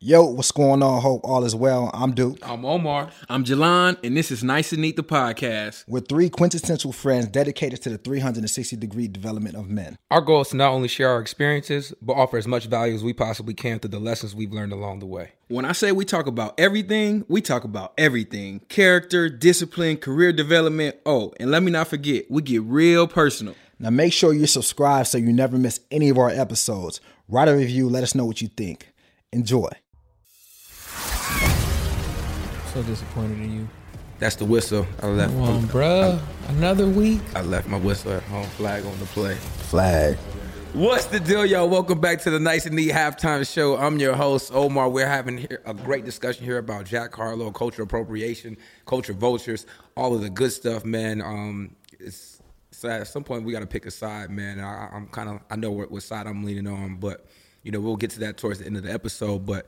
Yo, what's going on? Hope all is well. I'm Duke. I'm Omar. I'm Jalon, and this is Nice and Neat, the podcast. We're three quintessential friends dedicated to the 360 degree development of men. Our goal is to not only share our experiences, but offer as much value as we possibly can through the lessons we've learned along the way. When I say we talk about everything, we talk about everything character, discipline, career development. Oh, and let me not forget, we get real personal. Now make sure you're subscribed so you never miss any of our episodes. Write a review, let us know what you think. Enjoy. So disappointed in you. That's the whistle. I left. Come on, bruh. Another week. I left my whistle at home. Flag on the play. Flag. What's the deal, y'all? Welcome back to the Nice and Neat Halftime Show. I'm your host, Omar. We're having here a great discussion here about Jack Harlow, culture appropriation, culture vultures, all of the good stuff, man. Um, it's, so at some point we got to pick a side, man. I, I'm kind of I know what, what side I'm leaning on, but you know we'll get to that towards the end of the episode. But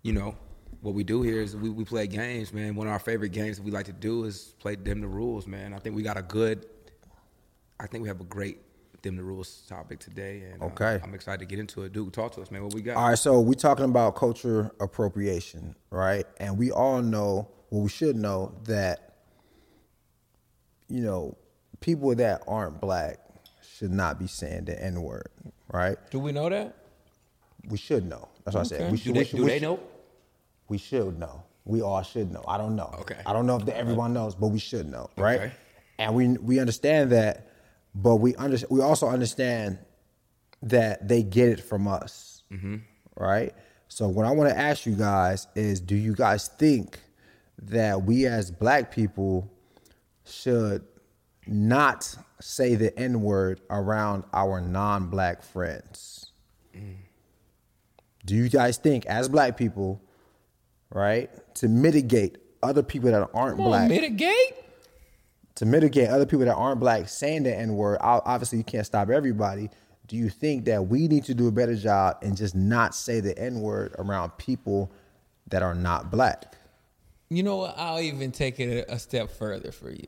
you know what we do here is we, we play games, man. One of our favorite games that we like to do is play them the Rules, man. I think we got a good, I think we have a great them the Rules topic today. And uh, Okay. I'm excited to get into it. Duke, talk to us, man. What we got? All right, so we're talking about culture appropriation, right? And we all know, well, we should know that, you know, people that aren't black should not be saying the N word, right? Do we know that? We should know. That's what I said. Okay. We do should, they, we should, do we they know? We should know. We all should know. I don't know. Okay. I don't know if everyone knows, but we should know, right? Okay. And we we understand that, but we under, we also understand that they get it from us, Mm-hmm. right? So what I want to ask you guys is, do you guys think that we as black people should not say the N word around our non-black friends? Do you guys think, as black people, right, to mitigate other people that aren't Come black, mitigate. to mitigate other people that aren't black saying the N word, obviously you can't stop everybody. Do you think that we need to do a better job and just not say the N word around people that are not black? You know what? I'll even take it a a step further for you.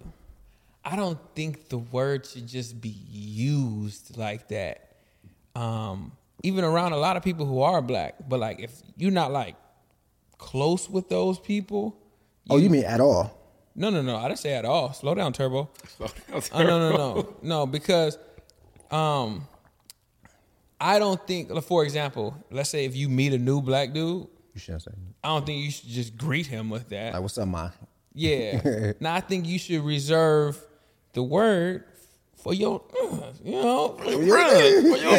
I don't think the word should just be used like that. Um, even around a lot of people who are black, but like if you're not like close with those people, Oh, you mean at all? no, no, no. I didn't say at all. Slow down, Turbo. Slow down, Oh, no, no, no, no. Because, um, I don't think. For example, let's say if you meet a new black dude, You shouldn't say. I don't think you should just greet him with that. Like, what's up, man? Yeah. now I think you should reserve the word for your, you know, for your friend. For your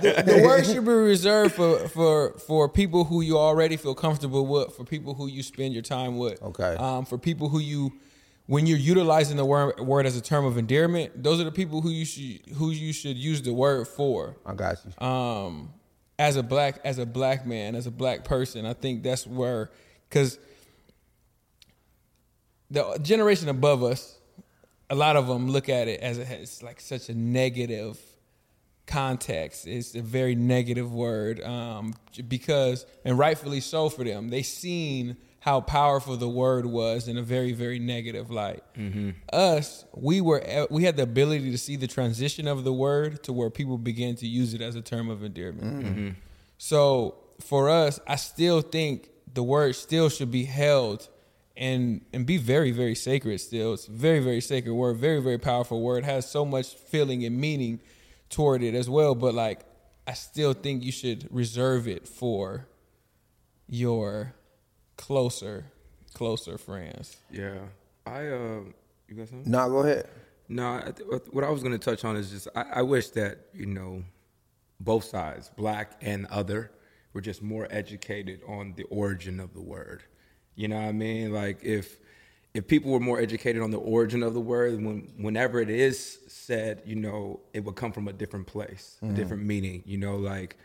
the, the word should be reserved for, for for people who you already feel comfortable with, for people who you spend your time with. Okay. Um, for people who you, when you're utilizing the word word as a term of endearment, those are the people who you should who you should use the word for I got you. um, as a black as a black man, as a black person, I think that's where because the generation above us, a lot of them look at it as it has like such a negative context. It's a very negative word um, because, and rightfully so for them, they seen how powerful the word was in a very very negative light. Us, we were we had the ability to see the transition of the word to where people began to use it as a term of endearment. So for us, I still think the word still should be held and and be very very sacred. Still, it's very very sacred word, very very powerful word. Has so much feeling and meaning toward it as well. But like, I still think you should reserve it for your closer closer friends. Yeah. I, uh, you got something? No, go ahead. No, I th- what I was going to touch on is just I, I wish that you know both sides, black and other, were just more educated on the origin of the word. You know what I mean? Like if if people were more educated on the origin of the word, when whenever it is said, you know, it would come from a different place, a mm-hmm. different meaning. You know, like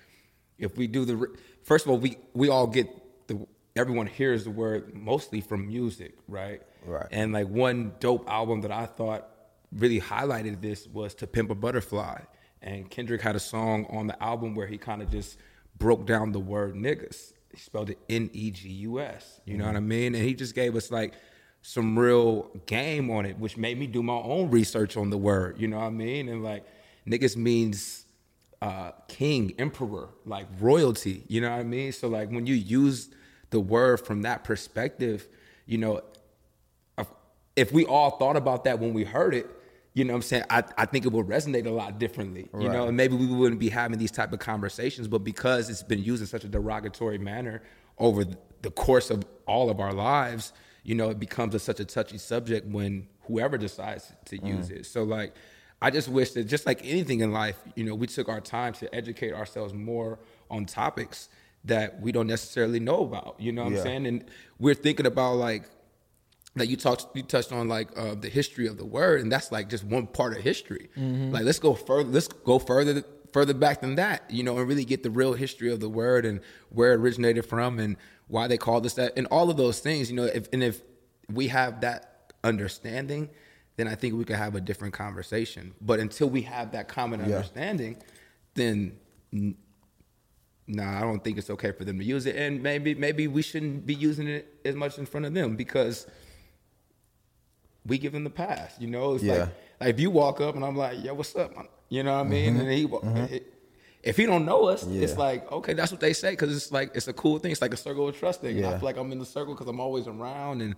if we do the first of all, we we all get the everyone hears the word mostly from music, right? Right. And like one dope album that I thought really highlighted this was To Pimp a Butterfly. And Kendrick had a song on the album where he kind of just broke down the word niggas. He spelled it N E G U S. You know what I mean? And he just gave us like some real game on it, which made me do my own research on the word. You know what I mean? And like niggas means uh, king, emperor, like royalty. You know what I mean? So like when you use the word from that perspective, you know, if- if we all thought about that when we heard it, you know what I'm saying? I, I think it would resonate a lot differently. You know, and maybe we wouldn't be having these type of conversations, but because it's been used in such a derogatory manner over the course of all of our lives, you know, it becomes a, such a touchy subject when whoever decides to mm. use it. So like I just wish that just like anything in life, you know, we took our time to educate ourselves more on topics that we don't necessarily know about. You know what Yeah. I'm saying? And we're thinking about like that you talked you touched on like uh, the history of the word and that's like just one part of history. Like let's go further let's go further further back than that you know and really get the real history of the word and where it originated from and why they called us that and all of those things you know if and if we have that understanding then i think we could have a different conversation. But until we have that common understanding then n- nah, I don't think it's okay for them to use it, and maybe maybe we shouldn't be using it as much in front of them because we give them the pass. You know, it's Yeah. like like if you walk up and I'm like, "Yo, what's up?" You know what I mean? And he, wa- it- if he don't know us, it's like okay, that's what they say because it's like it's a cool thing. It's like a circle of trust thing. And I Yeah. feel like I'm in the circle because I'm always around, and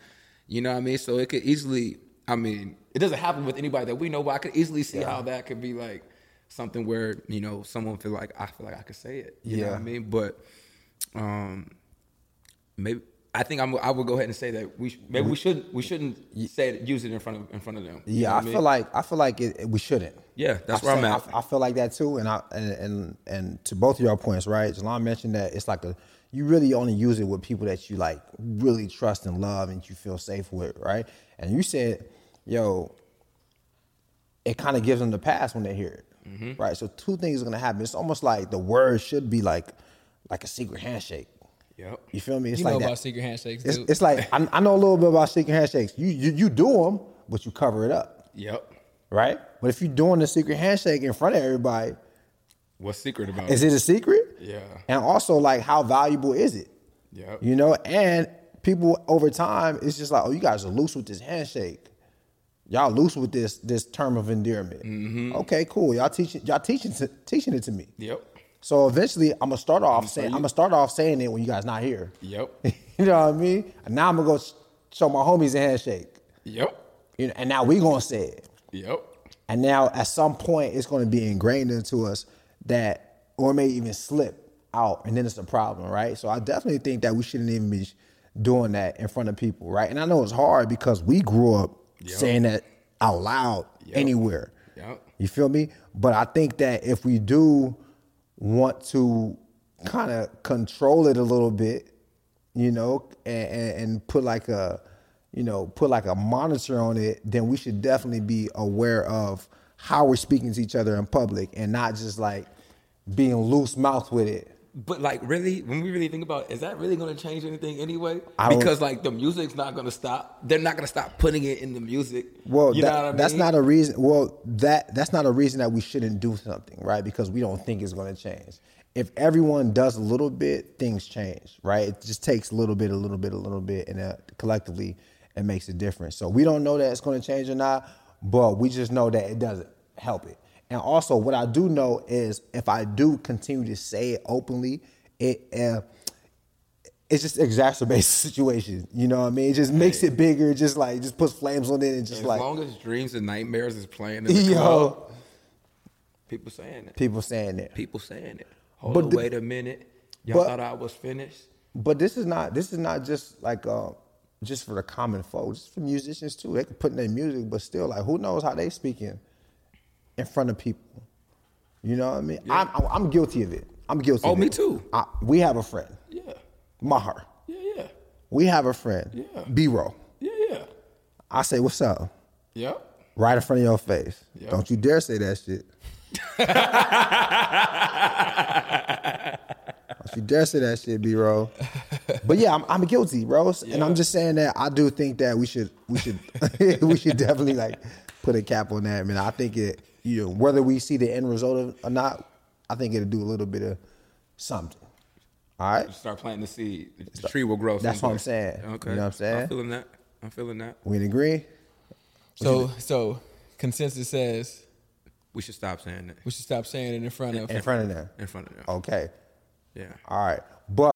you know what I mean. So it could easily. I mean, it doesn't happen with anybody that we know, but I could easily see how that could be like something where you know someone feel like I feel like I could say it. You know what I mean? But um, maybe I think I'm, I would go ahead and say that we maybe we should we shouldn't say it, use it in front of in front of them. Yeah, know I what feel like I feel like it, it- we shouldn't. Yeah, that's I where I'm at. I, I feel like that too, and I and and, and to both of your points, right? Jalon mentioned that it's like a you really only use it with people that you like really trust and love and you feel safe with, right? And you said, yo, it kind of gives them the pass when they hear it, Mm-hmm. right? So two things are gonna happen. It's almost like the word should be like like a secret handshake. Yep. You feel me? It's you like know that. about secret handshakes, It's, dude. it's like I, I know a little bit about secret handshakes. You, you you do them, but you cover it up, Yep. right? But if you're doing the secret handshake in front of everybody, What's secret about is it? it a secret? Yeah. And also, like, how valuable is it? Yep. You know, and people over time, it's just like, oh, you guys are loose with this handshake. Y'all loose with this this term of endearment. Mm-hmm. Okay, cool. Y'all teaching y'all teaching teaching it to me. Yep. So eventually, I'm gonna start off saying I'm gonna start off saying it when you guys not here. Yep. you know what I mean? And now I'm gonna go sh- show my homies a handshake. Yep. You know, and now we gonna say it. Yep. And now at some point it's gonna be ingrained into us that or may even slip out and then it's a problem, right? So I definitely think that we shouldn't even be doing that in front of people, right? And I know it's hard because we grew up saying that out loud anywhere. Yep. You feel me? But I think that if we do want to kind of control it a little bit, you know, and, and, put like a, you know, put like a monitor on it, then we should definitely be aware of how we're speaking to each other in public and not just like being loose mouth with it. But like, really, when we really think about, it, is that really going to change anything anyway? Because like the music's not going to stop. They're not going to stop putting it in the music. Well, you that- know what I mean? that's not a reason. Well, that that's not a reason that we shouldn't do something, right? Because we don't think it's going to change. If everyone does a little bit, things change, right? It just takes a little bit, a little bit, a little bit, and uh, collectively, it makes a difference. So we don't know that it's going to change or not, but we just know that it doesn't help it. And also, what I do know is if I do continue to say it openly, it. Uh, it just exacerbates the situation. You know what I mean? It just makes it bigger. Just like just puts flames on it and just as like long as dreams and nightmares is playing in the Yo. club, people saying it. people saying it. People saying it. Hold But on, the- wait a minute. Y'all but- thought I was finished. But this is not this is not just like uh just for the common folks, Just for musicians too. They can put in their music, but still like who knows how they speaking in front of people. You know what I mean? I'm, I'm I'm guilty of it. I'm guilty. Oh, me it. too. I, we have a friend, Yeah. Mahar. Yeah, yeah. We have a friend, Yeah. B-Roll. Yeah, yeah. I say, what's up? Yep. Right in front of your face. Yeah. Don't you dare say that shit. Don't you dare say that shit, B-Roll. but yeah, I'm, I'm guilty, bro. Yeah. And I'm just saying that I do think that we should we should we should definitely like put a cap on that, man. I think it you know whether we see the end result of, or not, I think it'll do a little bit of something. All right, Start planting the seed. The tree will grow. That's what I'm saying. Okay. You know what I'm saying? I'm feeling that. I'm feeling that. we in agree. So so consensus says We should stop saying that we should stop saying it in front of. in front of them. in front of them. Okay, Yeah. all right, but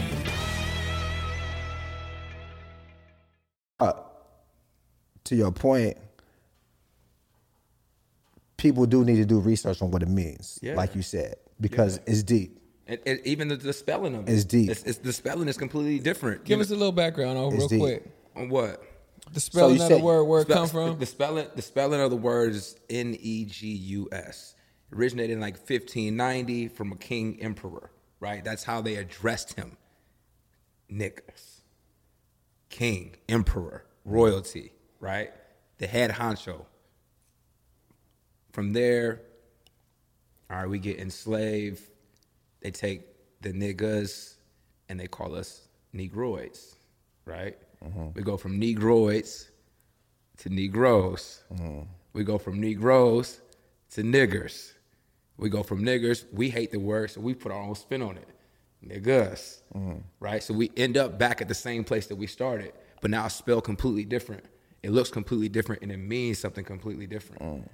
To your point, people do need to do research on what it means, Yeah. like you said, because it's deep. And, and even the, the spelling of. It's deep. It's, it's- the spelling is completely different. Give You us a little background on real deep. quick. on what? The spelling you of the said- word where it come from. The spelling the spelling of the word is N E G U S. Originated in like 1590 from a king emperor, right? That's how they addressed him. Niggas. King, emperor, royalty, right? The head honcho. From there, all right, we get enslaved. They take the niggas and they call us negroids, right? Mm-hmm. We go from negroids to Negroes. Mm-hmm. We go from Negroes to niggers. We go from niggers, we hate the word, so we put our own spin on it. Niggas. Mm-hmm. Right? So we end up back at the same place that we started, but now it's spelled completely different. It looks completely different and it means something completely different. Mm.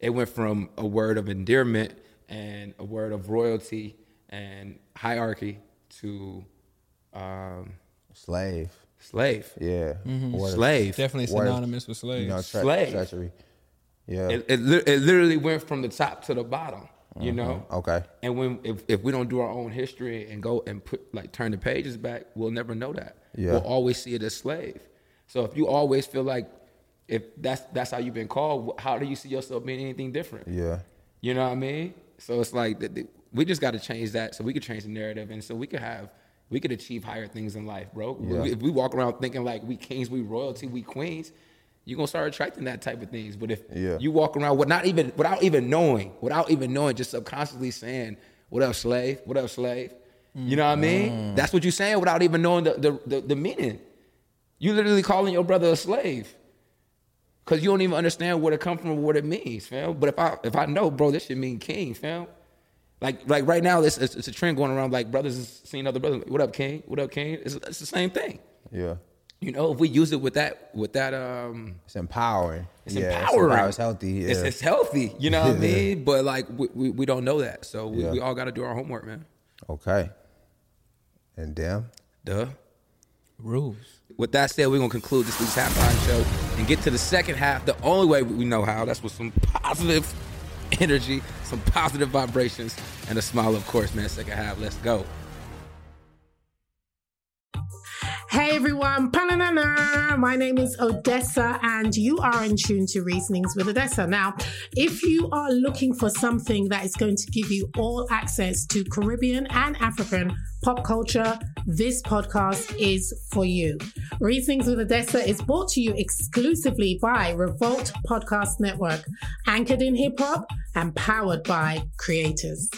It went from a word of endearment and a word of royalty and hierarchy to um, Slave, slave. yeah, mm-hmm. Word of- Slave. Definitely word- synonymous with slaves. you know, tre- Slave. treachery. Yeah, It, it, li- it literally went from the top to the bottom, you mm-hmm. know? okay. And when if, if we don't do our own history and go and put like turn the pages back, we'll never know that. Yeah. We'll always see it as slave. So if you always feel like if that's that's how you've been called, how do you see yourself being anything different? yeah, You know what I mean? So it's like th- th- we just got to change that so we could change the narrative and so we could have we could achieve higher things in life, bro. Yeah. If we walk around thinking like we kings, we royalty, we queens, you're gonna start attracting that type of things. But if Yeah. you walk around with not even without even knowing, without even knowing, just subconsciously saying, "What up, slave? What up, slave?" You know what I mean? Mm. That's what you're saying without even knowing the the, the, the meaning. You literally calling your brother a slave. Cause you don't even understand where it come from or what it means, fam. But if I if I know, bro, this should mean king, fam. Like like right now, it's, it's, it's a trend going around. Like brothers is seeing other brothers. What up, king? What up, king? It's, it's the same thing. yeah. You know, if we use it with that with that um, It's empowering. it's yeah, empowering. It's, healthy. Yeah. It's, it's healthy. You know what I mean? But like we, we, we don't know that, so we, Yeah. we all got to do our homework, man. okay. And damn, Duh. Rules. With that said, we're gonna conclude this week's halftime show and get to the second half the only way we know how. That's with some positive energy, some positive vibrations, and a smile, of course, man. Second half, let's go. Hey everyone, My name is Odessa and you are in tune to Reasonings with Odessa. Now, if you are looking for something that is going to give you all access to Caribbean and African pop culture, this podcast is for you. Reasonings with Odessa is brought to you exclusively by Revolt Podcast Network, anchored in hip hop and powered by creators.